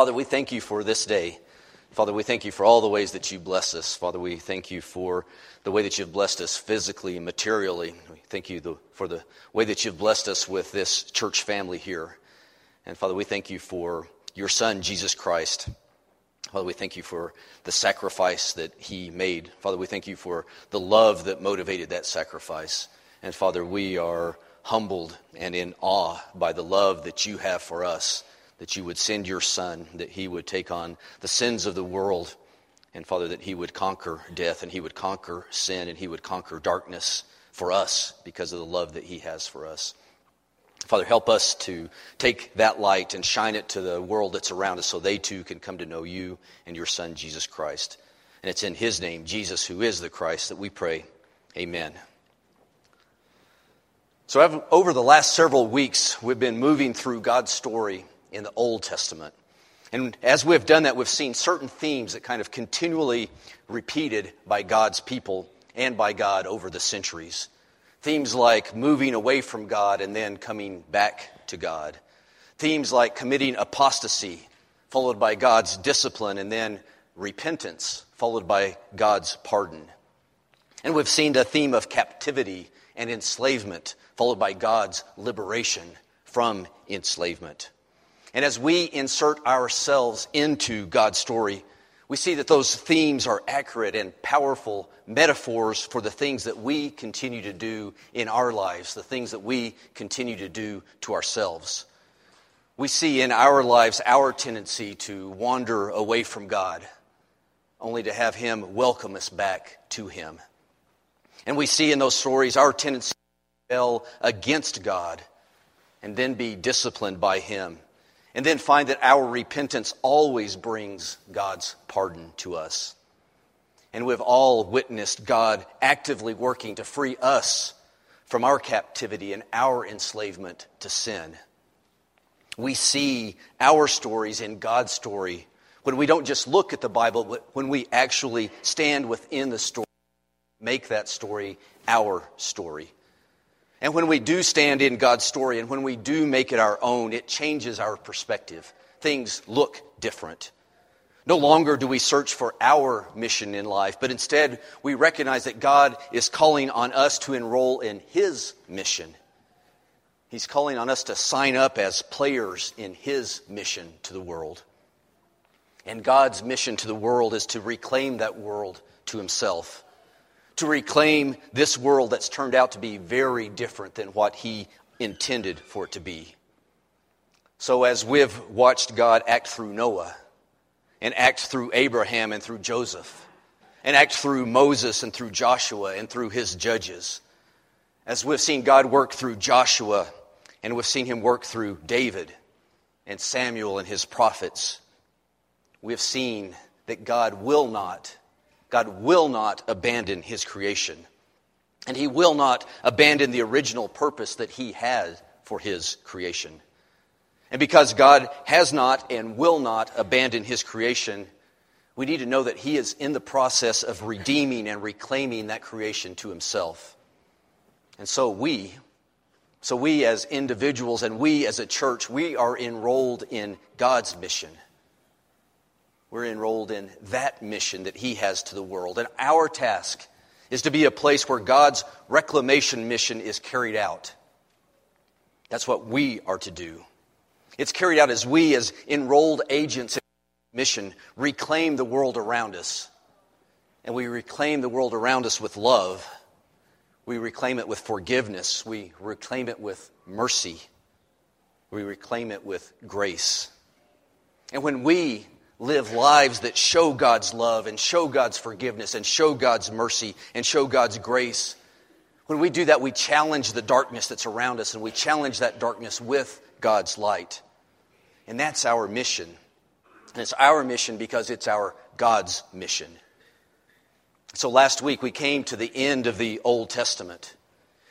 Father, we thank you for this day. Father, we thank you for all the ways that you bless us. Father, we thank you for the way that you've blessed us physically and materially. We thank you for the way that you've blessed us with this church family here. And Father, we thank you for your Son, Jesus Christ. Father, we thank you for the sacrifice that he made. Father, we thank you for the love that motivated that sacrifice. And Father, we are humbled and in awe by the love that you have for us, that you would send your Son, that he would take on the sins of the world, and Father, that he would conquer death and he would conquer sin and he would conquer darkness for us because of the love that he has for us. Father, help us to take that light and shine it to the world that's around us so they too can come to know you and your Son, Jesus Christ. And it's in his name, Jesus, who is the Christ, that we pray. Amen. So, over the last several weeks, we've been moving through God's story in the Old Testament. And as we've done that, we've seen certain themes that kind of continually repeated by God's people and by God over the centuries. Themes like moving away from God and then coming back to God. Themes like committing apostasy, followed by God's discipline, and then repentance, followed by God's pardon. And we've seen the theme of captivity and enslavement, followed by God's liberation from enslavement. And as we insert ourselves into God's story, we see that those themes are accurate and powerful metaphors for the things that we continue to do in our lives, the things that we continue to do to ourselves. We see in our lives our tendency to wander away from God, only to have Him welcome us back to Him. And we see in those stories our tendency to rebel against God and then be disciplined by Him. And then find that our repentance always brings God's pardon to us. And we've all witnessed God actively working to free us from our captivity and our enslavement to sin. We see our stories in God's story when we don't just look at the Bible, but when we actually stand within the story make that story our story. And when we do stand in God's story and when we do make it our own, it changes our perspective. Things look different. No longer do we search for our mission in life, but instead we recognize that God is calling on us to enroll in His mission. He's calling on us to sign up as players in His mission to the world. And God's mission to the world is to reclaim that world to Himself to reclaim this world that's turned out to be very different than what he intended for it to be. So, as we've watched God act through Noah, and act through Abraham and through Joseph, and act through Moses and through Joshua and through his judges, as we've seen God work through Joshua, and we've seen him work through David and Samuel and his prophets, we've seen that God will not God will not abandon his creation. And he will not abandon the original purpose that he had for his creation. And because God has not and will not abandon his creation, we need to know that he is in the process of redeeming and reclaiming that creation to himself. And so we, so we as individuals and we as a church, we are enrolled in God's mission. We're enrolled in that mission that He has to the world. And our task is to be a place where God's reclamation mission is carried out. That's what we are to do. It's carried out as we, as enrolled agents in mission, reclaim the world around us. And we reclaim the world around us with love. We reclaim it with forgiveness. We reclaim it with mercy. We reclaim it with grace. And when we live lives that show God's love and show God's forgiveness and show God's mercy and show God's grace. When we do that, we challenge the darkness that's around us and we challenge that darkness with God's light. And that's our mission. And it's our mission because it's our God's mission. So last week we came to the end of the Old Testament.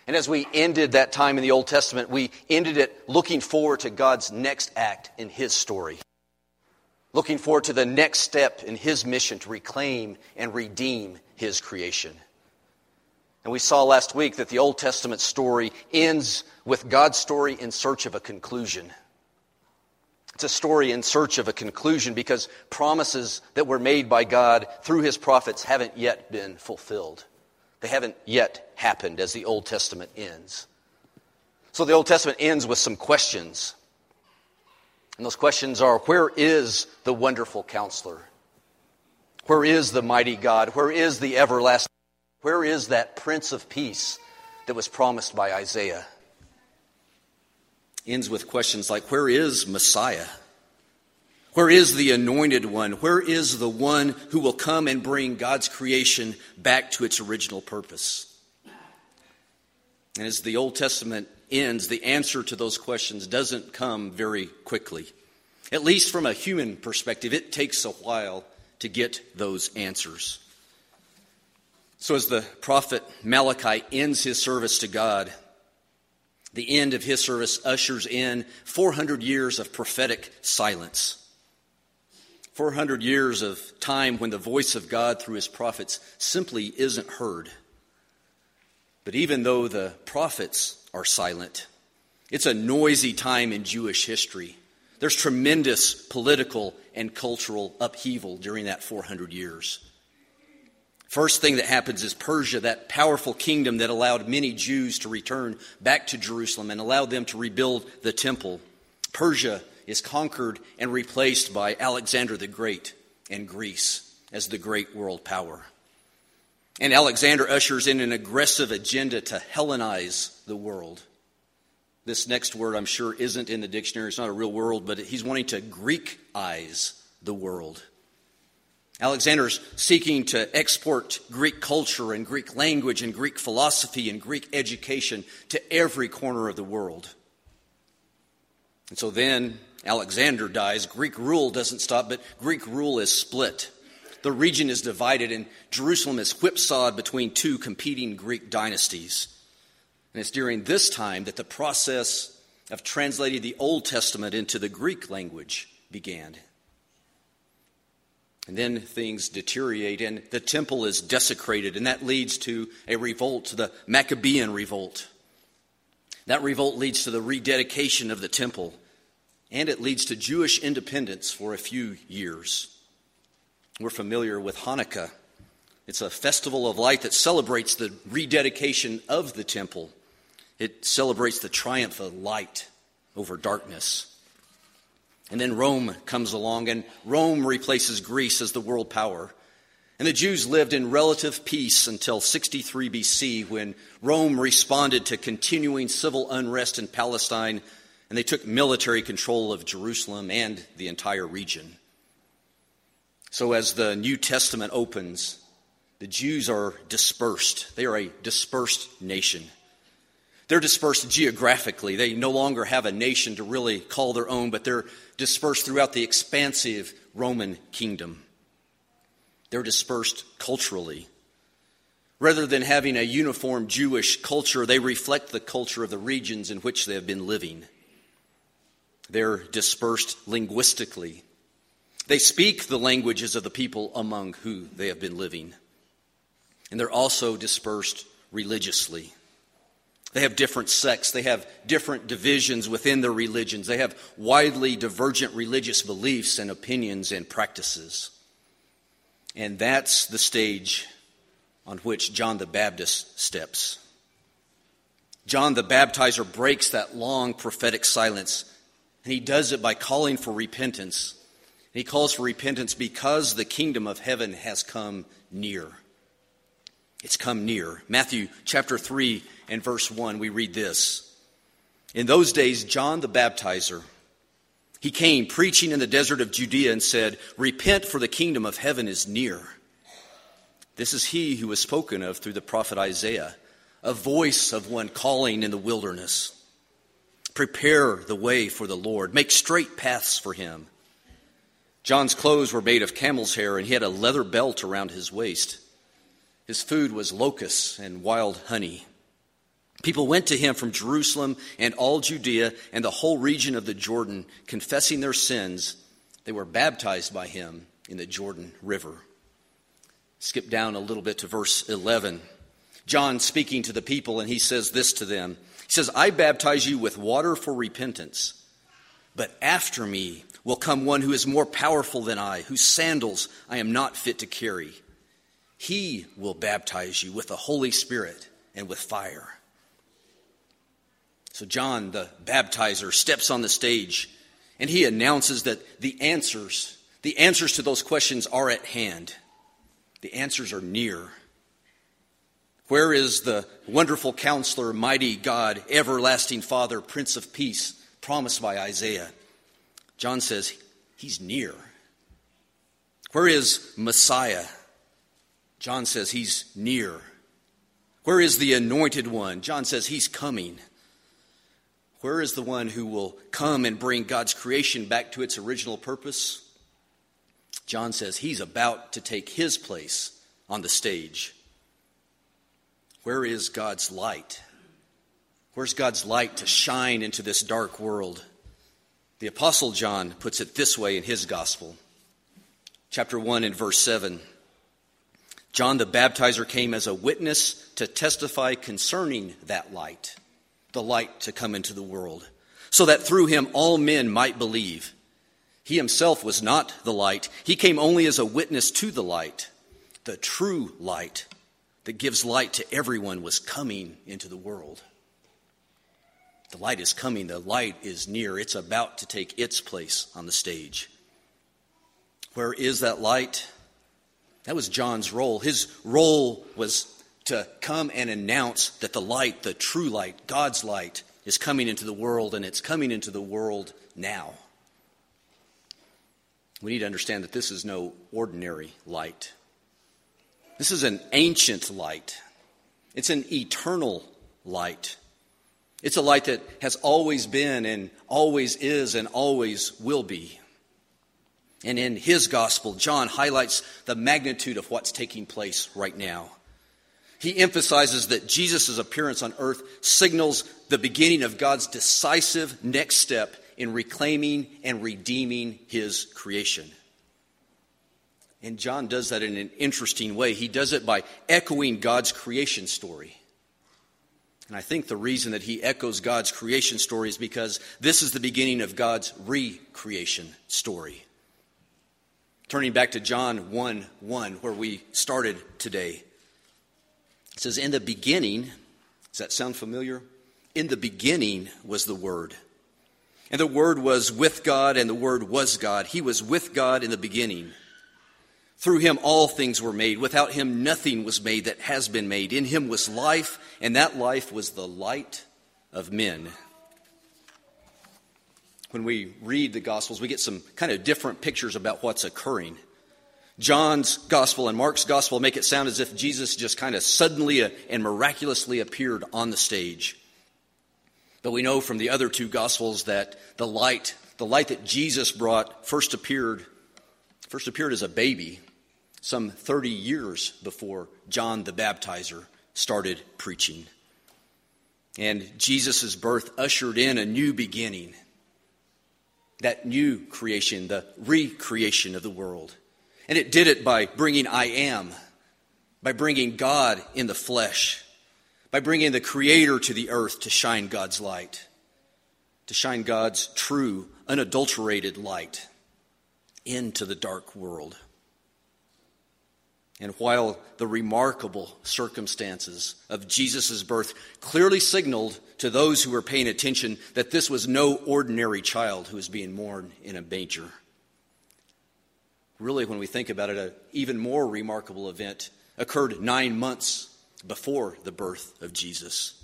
And as we ended that time in the Old Testament, we ended it looking forward to God's next act in His story looking forward to the next step in his mission to reclaim and redeem his creation. And we saw last week that the Old Testament story ends with God's story in search of a conclusion. It's a story in search of a conclusion because promises that were made by God through his prophets haven't yet been fulfilled. They haven't yet happened as the Old Testament ends. So the Old Testament ends with some questions. And those questions are where is the wonderful counselor? Where is the mighty God? Where is the everlasting? Where is that Prince of Peace that was promised by Isaiah? ends with questions like Where is Messiah? Where is the anointed one? Where is the one who will come and bring God's creation back to its original purpose? And as the Old Testament ends, the answer to those questions doesn't come very quickly. At least from a human perspective, it takes a while to get those answers. So, as the prophet Malachi ends his service to God, the end of his service ushers in 400 years of prophetic silence. 400 years of time when the voice of God through his prophets simply isn't heard. But even though the prophets are silent, it's a noisy time in Jewish history. There's tremendous political and cultural upheaval during that 400 years. First thing that happens is Persia, that powerful kingdom that allowed many Jews to return back to Jerusalem and allowed them to rebuild the temple. Persia is conquered and replaced by Alexander the Great and Greece as the great world power. And Alexander ushers in an aggressive agenda to Hellenize the world. This next word, I'm sure, isn't in the dictionary. It's not a real word, but he's wanting to Greekize the world. Alexander's seeking to export Greek culture and Greek language and Greek philosophy and Greek education to every corner of the world. And so then Alexander dies. Greek rule doesn't stop, but Greek rule is split. The region is divided, and Jerusalem is whipsawed between two competing Greek dynasties. And it's during this time that the process of translating the Old Testament into the Greek language began. And then things deteriorate, and the temple is desecrated, and that leads to a revolt, the Maccabean revolt. That revolt leads to the rededication of the temple, and it leads to Jewish independence for a few years. We're familiar with Hanukkah. It's a festival of light that celebrates the rededication of the temple. It celebrates the triumph of light over darkness. And then Rome comes along, and Rome replaces Greece as the world power. And the Jews lived in relative peace until 63 BC when Rome responded to continuing civil unrest in Palestine and they took military control of Jerusalem and the entire region. So, as the New Testament opens, the Jews are dispersed. They are a dispersed nation. They're dispersed geographically. They no longer have a nation to really call their own, but they're dispersed throughout the expansive Roman kingdom. They're dispersed culturally. Rather than having a uniform Jewish culture, they reflect the culture of the regions in which they have been living. They're dispersed linguistically. They speak the languages of the people among who they have been living. And they're also dispersed religiously. They have different sects. They have different divisions within their religions. They have widely divergent religious beliefs and opinions and practices. And that's the stage on which John the Baptist steps. John the Baptizer breaks that long prophetic silence, and he does it by calling for repentance. He calls for repentance because the kingdom of heaven has come near. It's come near. Matthew chapter 3 and verse 1, we read this. In those days, John the Baptizer, he came preaching in the desert of Judea and said, Repent, for the kingdom of heaven is near. This is he who was spoken of through the prophet Isaiah, a voice of one calling in the wilderness. Prepare the way for the Lord, make straight paths for him. John's clothes were made of camel's hair, and he had a leather belt around his waist. His food was locusts and wild honey. People went to him from Jerusalem and all Judea and the whole region of the Jordan, confessing their sins. They were baptized by him in the Jordan River. Skip down a little bit to verse 11. John speaking to the people, and he says this to them He says, I baptize you with water for repentance, But after me will come one who is more powerful than I, whose sandals I am not fit to carry. He will baptize you with the Holy Spirit and with fire. So John, the baptizer, steps on the stage and he announces that the answers, the answers to those questions are at hand. The answers are near. Where is the wonderful counselor, mighty God, everlasting Father, Prince of Peace, promised by Isaiah? John says, He's near. Where is Messiah? John says, He's near. Where is the anointed one? John says, He's coming. Where is the one who will come and bring God's creation back to its original purpose? John says he's about to take his place on the stage. Where is God's light? Where's God's light to shine into this dark world? The Apostle John puts it this way in his gospel. Chapter 1 and verse 7. John the baptizer came as a witness to testify concerning that light the light to come into the world, so that through him all men might believe. He himself was not the light, he came only as a witness to the light. The true light that gives light to everyone was coming into the world. The light is coming, the light is near, it's about to take its place on the stage. Where is that light? That was John's role. His role was to come and announce that the light, the true light, God's light, is coming into the world, and it's coming into the world now. We need to understand that this is no ordinary light. This is an ancient light. It's an eternal light. It's a light that has always been and always is and always will be. And in his gospel, John highlights the magnitude of what's taking place right now. He emphasizes that Jesus' appearance on earth signals the beginning of God's decisive next step in reclaiming and redeeming his creation. And John does that in an interesting way. He does it by echoing God's creation story. And I think the reason that he echoes God's creation story is because this is the beginning of God's recreation story. Turning back to John 1 1, where we started today. It says, In the beginning, does that sound familiar? In the beginning was the Word. And the Word was with God, and the Word was God. He was with God in the beginning. Through him all things were made. Without him nothing was made that has been made. In him was life, and that life was the light of men. When we read the Gospels, we get some kind of different pictures about what's occurring. John's gospel and Mark's gospel make it sound as if Jesus just kind of suddenly and miraculously appeared on the stage. But we know from the other two gospels that the light, the light that Jesus brought first appeared first appeared as a baby some 30 years before John the baptizer started preaching. And Jesus' birth ushered in a new beginning. That new creation, the recreation of the world. And it did it by bringing I am, by bringing God in the flesh, by bringing the Creator to the earth to shine God's light, to shine God's true, unadulterated light into the dark world. And while the remarkable circumstances of Jesus' birth clearly signaled to those who were paying attention that this was no ordinary child who was being born in a manger, really, when we think about it, an even more remarkable event occurred nine months before the birth of Jesus.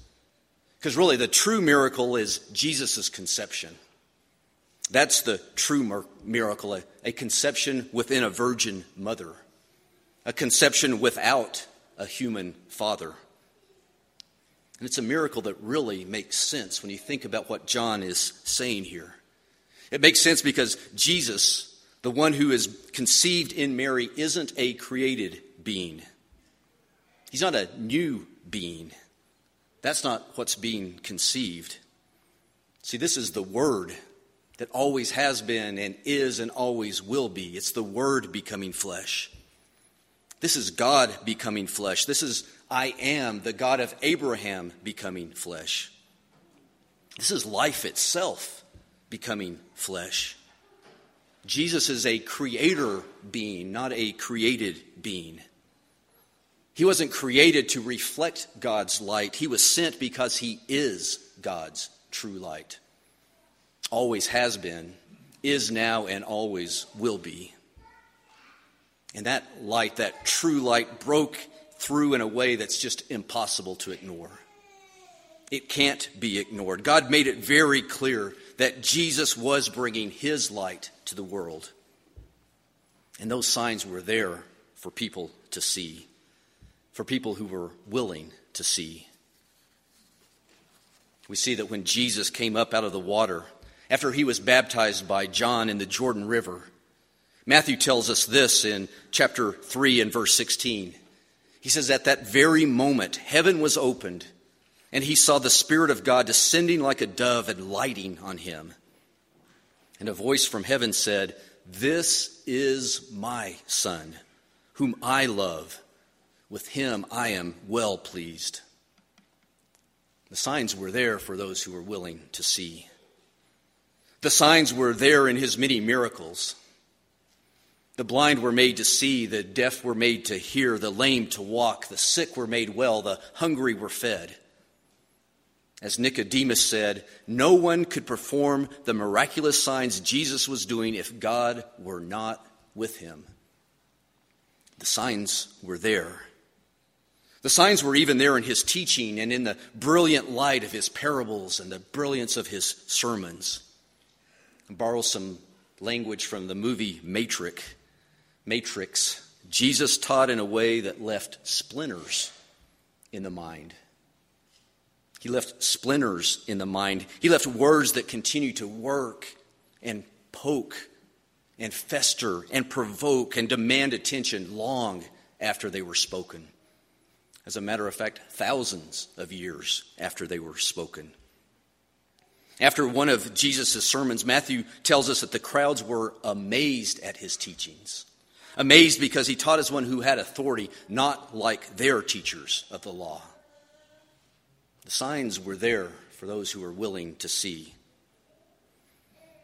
Because really, the true miracle is Jesus' conception. That's the true miracle, a, conception within a virgin mother, a conception without a human father. And it's a miracle that really makes sense when you think about what John is saying here. It makes sense because Jesus the one who is conceived in Mary isn't a created being. He's not a new being. That's not what's being conceived. See, this is the Word that always has been and is and always will be. It's the Word becoming flesh. This is God becoming flesh. This is I am, the God of Abraham, becoming flesh. This is life itself becoming flesh. Jesus is a creator being, not a created being. He wasn't created to reflect God's light. He was sent because he is God's true light. Always has been, is now, and always will be. And that light, that true light, broke through in a way that's just impossible to ignore. It can't be ignored. God made it very clear that Jesus was bringing his light to the world. And those signs were there for people to see, for people who were willing to see. We see that when Jesus came up out of the water, after he was baptized by John in the Jordan River, Matthew tells us this in chapter 3 and verse 16. He says, At that very moment, heaven was opened and he saw the Spirit of God descending like a dove and lighting on him. And a voice from heaven said, This is my Son, whom I love. With him I am well pleased. The signs were there for those who were willing to see. The signs were there in his many miracles. The blind were made to see, the deaf were made to hear, the lame to walk, the sick were made well, the hungry were fed. As Nicodemus said, no one could perform the miraculous signs Jesus was doing if God were not with him. The signs were there. The signs were even there in his teaching and in the brilliant light of his parables and the brilliance of his sermons. I'll borrow some language from the movie Matrix. Matrix. Jesus taught in a way that left splinters in the mind. He left splinters in the mind. He left words that continue to work and poke and fester and provoke and demand attention long after they were spoken. As a matter of fact, thousands of years after they were spoken. After one of Jesus' sermons, Matthew tells us that the crowds were amazed at his teachings. Amazed because he taught as one who had authority, not like their teachers of the law. The signs were there for those who were willing to see.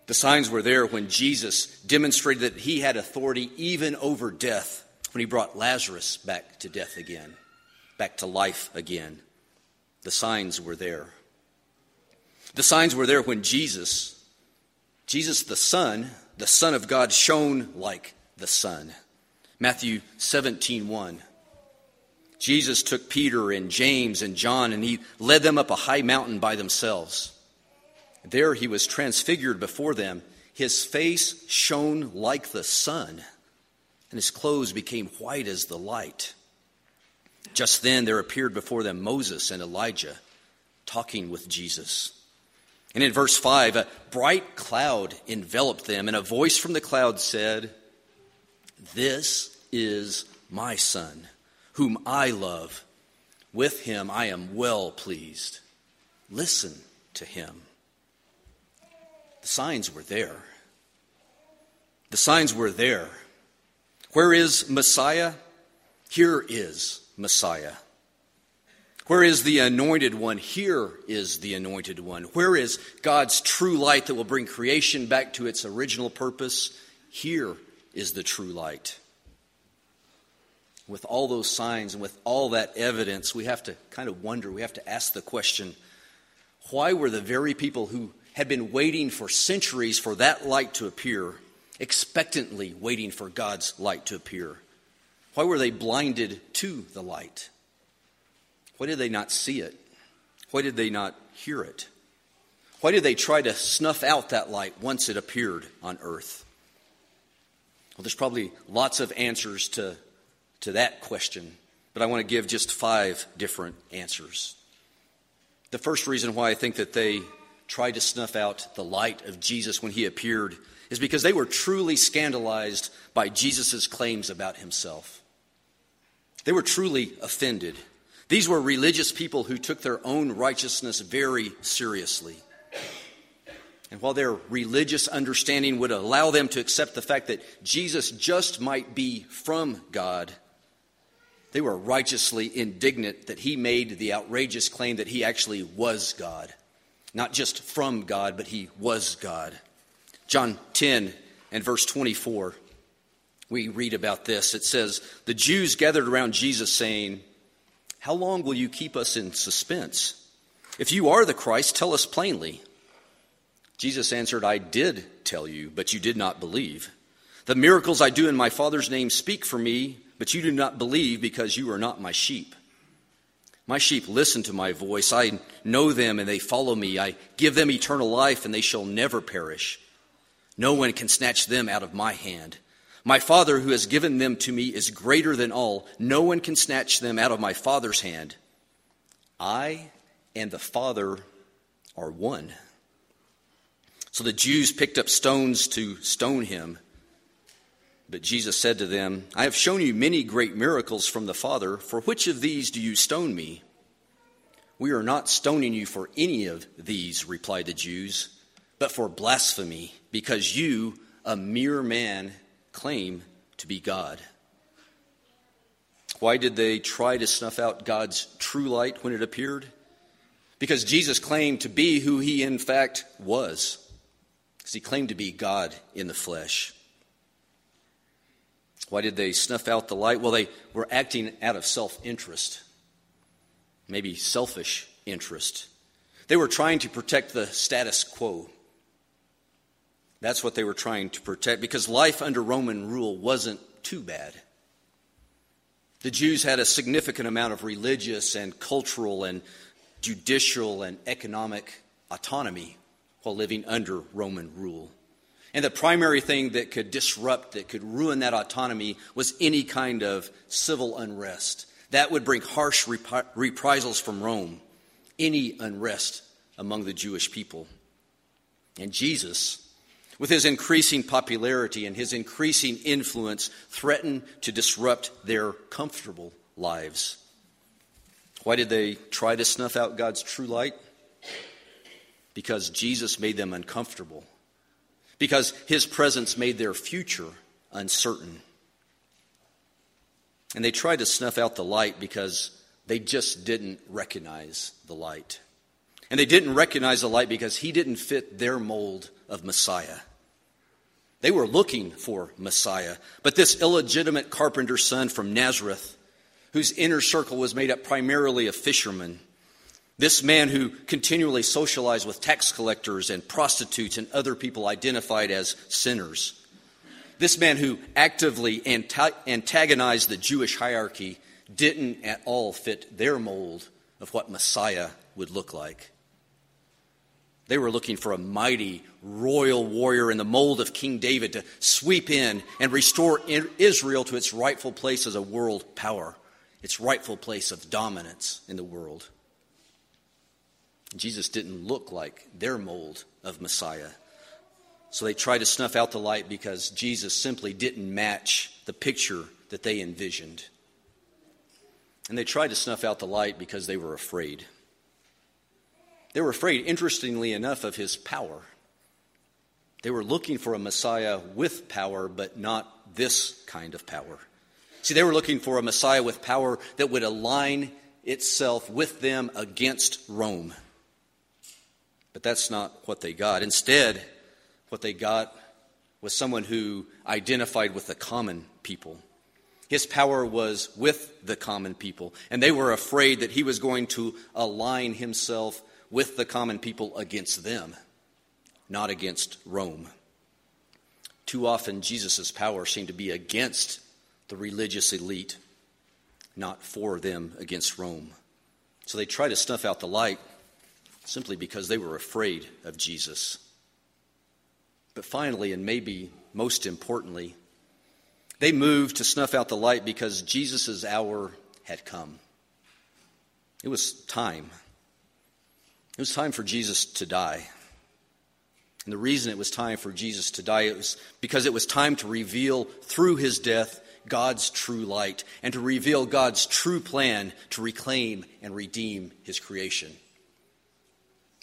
The signs were there when Jesus demonstrated that he had authority even over death when he brought Lazarus back to death again, back to life again. The signs were there. The signs were there when Jesus, Jesus the Son, the Son of God, shone like the sun. Matthew 17 1. Jesus took Peter and James and John and he led them up a high mountain by themselves. There he was transfigured before them. His face shone like the sun, and his clothes became white as the light. Just then there appeared before them Moses and Elijah talking with Jesus. And in verse 5, a bright cloud enveloped them, and a voice from the cloud said, This is my son whom I love. With him I am well pleased. Listen to him. The signs were there. The signs were there. Where is Messiah? Here is Messiah. Where is the anointed one? Here is the anointed one. Where is God's true light that will bring creation back to its original purpose? Here is the true light with all those signs and with all that evidence, we have to kind of wonder, we have to ask the question why were the very people who had been waiting for centuries for that light to appear, expectantly waiting for God's light to appear? Why were they blinded to the light? Why did they not see it? Why did they not hear it? Why did they try to snuff out that light once it appeared on earth? Well, there's probably lots of answers to to that question, but I want to give just five different answers. The first reason why I think that they tried to snuff out the light of Jesus when he appeared is because they were truly scandalized by Jesus' claims about himself. They were truly offended. These were religious people who took their own righteousness very seriously. And while their religious understanding would allow them to accept the fact that Jesus just might be from God, they were righteously indignant that he made the outrageous claim that he actually was God. Not just from God, but he was God. John 10 and verse 24, we read about this. It says, The Jews gathered around Jesus, saying, How long will you keep us in suspense? If you are the Christ, tell us plainly. Jesus answered, I did tell you, but you did not believe. The miracles I do in my Father's name speak for me, but you do not believe because you are not my sheep. My sheep listen to my voice. I know them and they follow me. I give them eternal life and they shall never perish. No one can snatch them out of my hand. My Father who has given them to me is greater than all. No one can snatch them out of my Father's hand. I and the Father are one. So the Jews picked up stones to stone him. But Jesus said to them, I have shown you many great miracles from the Father. For which of these do you stone me? We are not stoning you for any of these, replied the Jews, but for blasphemy, because you, a mere man, claim to be God. Why did they try to snuff out God's true light when it appeared? Because Jesus claimed to be who he in fact was. Because he claimed to be God in the flesh. Why did they snuff out the light? Well, they were acting out of self interest, maybe selfish interest. They were trying to protect the status quo. That's what they were trying to protect because life under Roman rule wasn't too bad. The Jews had a significant amount of religious and cultural and judicial and economic autonomy while living under Roman rule. And the primary thing that could disrupt, that could ruin that autonomy, was any kind of civil unrest. That would bring harsh reprisals from Rome, any unrest among the Jewish people. And Jesus, with his increasing popularity and his increasing influence, threatened to disrupt their comfortable lives. Why did they try to snuff out God's true light? Because Jesus made them uncomfortable because his presence made their future uncertain. And they tried to snuff out the light because they just didn't recognize the light. And they didn't recognize the light because he didn't fit their mold of Messiah. They were looking for Messiah, but this illegitimate carpenter's son from Nazareth, whose inner circle was made up primarily of fishermen, this man who continually socialized with tax collectors and prostitutes and other people identified as sinners. This man who actively antagonized the Jewish hierarchy didn't at all fit their mold of what Messiah would look like. They were looking for a mighty royal warrior in the mold of King David to sweep in and restore Israel to its rightful place as a world power, its rightful place of dominance in the world. Jesus didn't look like their mold of Messiah. So they tried to snuff out the light because Jesus simply didn't match the picture that they envisioned. And they tried to snuff out the light because they were afraid. They were afraid, interestingly enough, of his power. They were looking for a Messiah with power, but not this kind of power. See, they were looking for a Messiah with power that would align itself with them against Rome. But that's not what they got. Instead, what they got was someone who identified with the common people. His power was with the common people, and they were afraid that he was going to align himself with the common people against them, not against Rome. Too often, Jesus' power seemed to be against the religious elite, not for them against Rome. So they tried to snuff out the light simply because they were afraid of Jesus. But finally, and maybe most importantly, they moved to snuff out the light because Jesus' hour had come. It was time. It was time for Jesus to die. And the reason it was time for Jesus to die was because it was time to reveal through his death God's true light and to reveal God's true plan to reclaim and redeem his creation.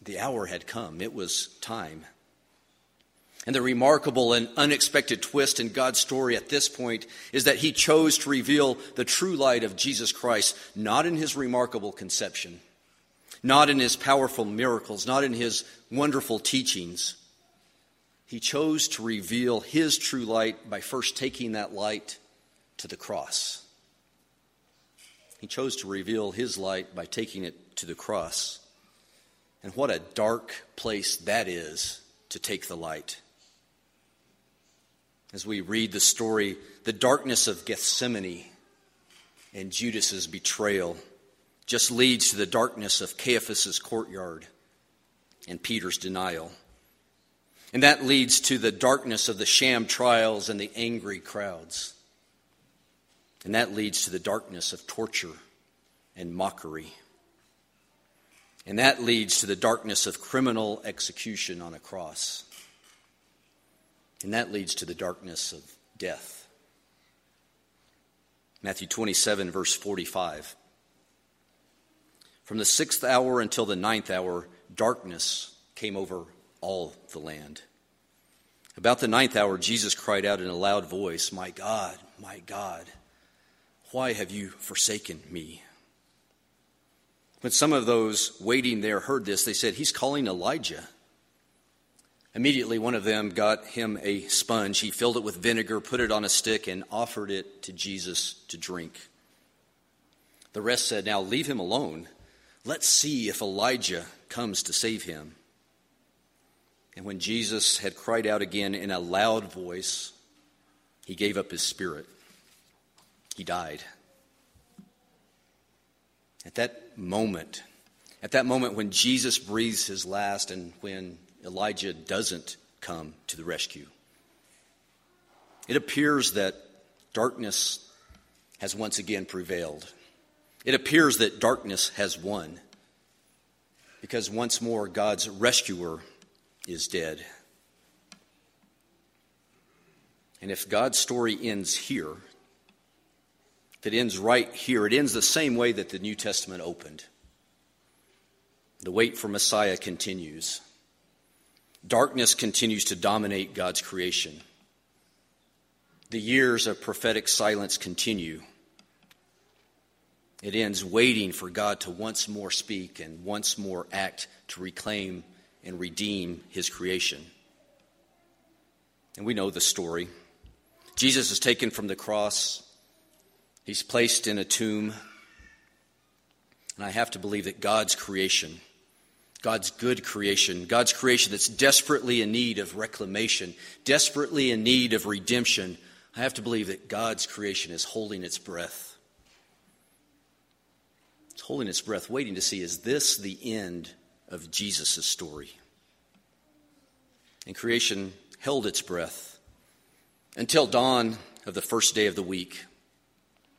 The hour had come, it was time. And the remarkable and unexpected twist in God's story at this point is that He chose to reveal the true light of Jesus Christ, not in His remarkable conception, not in his powerful miracles, not in his wonderful teachings. He chose to reveal his true light by first taking that light to the cross. He chose to reveal his light by taking it to the cross. And what a dark place that is to take the light. As we read the story, the darkness of Gethsemane and Judas's betrayal just leads to the darkness of Caiaphas's courtyard and Peter's denial. And that leads to the darkness of the sham trials and the angry crowds. And that leads to the darkness of torture and mockery. And that leads to the darkness of criminal execution on a cross. And that leads to the darkness of death. Matthew 27, verse 45. From the sixth hour until the ninth hour, darkness came over all the land. About the ninth hour, Jesus cried out in a loud voice, My God, my God, why have you forsaken me? When some of those waiting there heard this, they said, He's calling Elijah. Immediately, one of them got him a sponge. He filled it with vinegar, put it on a stick, and offered it to Jesus to drink. The rest said, Now leave him alone. Let's see if Elijah comes to save him. And when Jesus had cried out again in a loud voice, he gave up his spirit. He died. At that moment, at that moment when Jesus breathes his last and when Elijah doesn't come to the rescue, it appears that darkness has once again prevailed. It appears that darkness has won because once more God's rescuer is dead. And if God's story ends here, that ends right here. It ends the same way that the New Testament opened. The wait for Messiah continues. Darkness continues to dominate God's creation. The years of prophetic silence continue. It ends waiting for God to once more speak and once more act to reclaim and redeem his creation. And we know the story. Jesus is taken from the cross. He's placed in a tomb. And I have to believe that God's creation, God's good creation, God's creation that's desperately in need of reclamation, desperately in need of redemption, I have to believe that God's creation is holding its breath. It's holding its breath, waiting to see is this the end of Jesus' story? And creation held its breath until dawn of the first day of the week.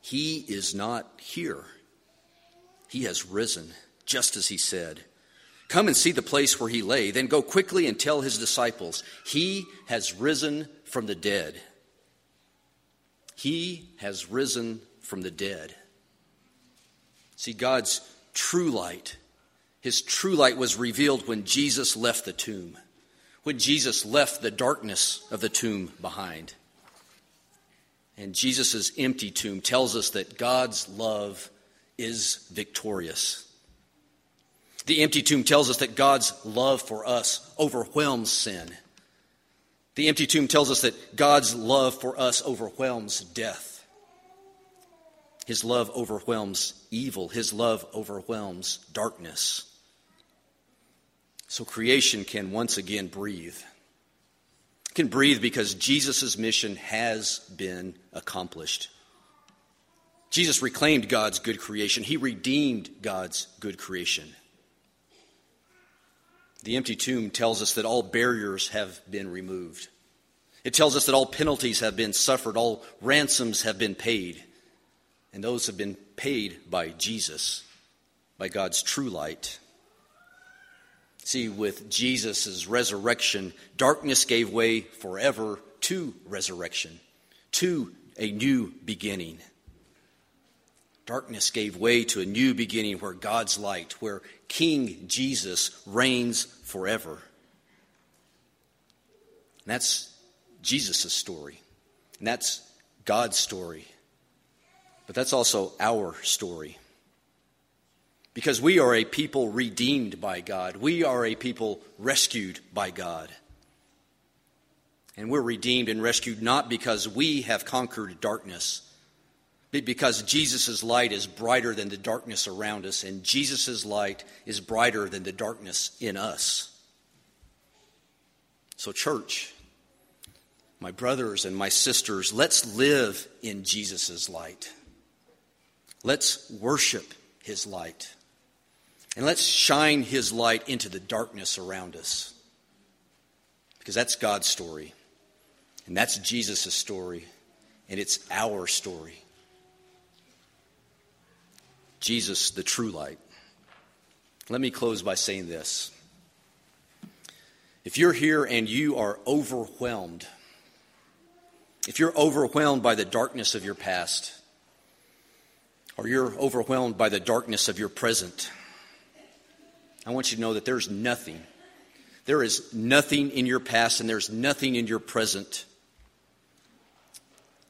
He is not here. He has risen, just as he said. Come and see the place where he lay. Then go quickly and tell his disciples, He has risen from the dead. He has risen from the dead. See, God's true light, his true light was revealed when Jesus left the tomb, when Jesus left the darkness of the tomb behind. And Jesus' empty tomb tells us that God's love is victorious. The empty tomb tells us that God's love for us overwhelms sin. The empty tomb tells us that God's love for us overwhelms death. His love overwhelms evil. His love overwhelms darkness. So creation can once again breathe can breathe because Jesus' mission has been accomplished. Jesus reclaimed God's good creation, He redeemed God's good creation. The empty tomb tells us that all barriers have been removed. It tells us that all penalties have been suffered, all ransoms have been paid, and those have been paid by Jesus, by God's true light. See, with Jesus' resurrection, darkness gave way forever to resurrection, to a new beginning. Darkness gave way to a new beginning where God's light, where King Jesus reigns forever. And that's Jesus' story. And that's God's story. But that's also our story. Because we are a people redeemed by God, we are a people rescued by God. And we're redeemed and rescued not because we have conquered darkness, but because Jesus' light is brighter than the darkness around us, and Jesus' light is brighter than the darkness in us. So, church, my brothers and my sisters, let's live in Jesus' light. Let's worship his light. And let's shine his light into the darkness around us. Because that's God's story. And that's Jesus' story. And it's our story. Jesus, the true light. Let me close by saying this. If you're here and you are overwhelmed, if you're overwhelmed by the darkness of your past, or you're overwhelmed by the darkness of your present, I want you to know that there's nothing. There is nothing in your past and there's nothing in your present.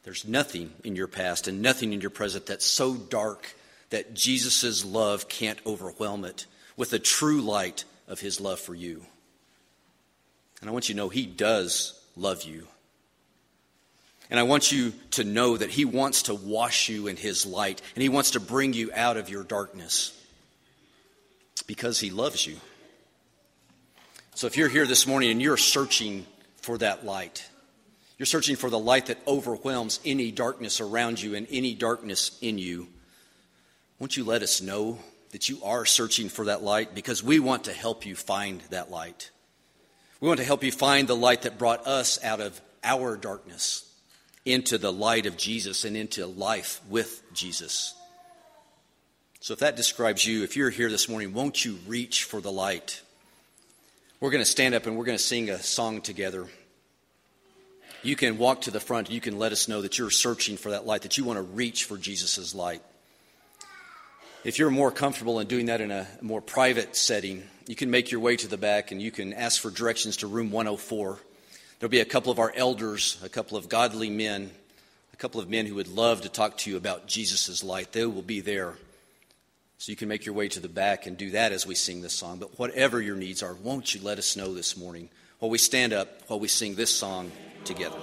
There's nothing in your past and nothing in your present that's so dark that Jesus' love can't overwhelm it with the true light of his love for you. And I want you to know he does love you. And I want you to know that he wants to wash you in his light and he wants to bring you out of your darkness because he loves you. So if you're here this morning and you're searching for that light, you're searching for the light that overwhelms any darkness around you and any darkness in you won't you let us know that you are searching for that light? Because we want to help you find that light. We want to help you find the light that brought us out of our darkness into the light of Jesus and into life with Jesus. So, if that describes you, if you're here this morning, won't you reach for the light? We're going to stand up and we're going to sing a song together. You can walk to the front. You can let us know that you're searching for that light, that you want to reach for Jesus' light. If you're more comfortable in doing that in a more private setting, you can make your way to the back and you can ask for directions to room 104. There'll be a couple of our elders, a couple of godly men, a couple of men who would love to talk to you about Jesus' light. They will be there. So you can make your way to the back and do that as we sing this song. But whatever your needs are, won't you let us know this morning while we stand up, while we sing this song together?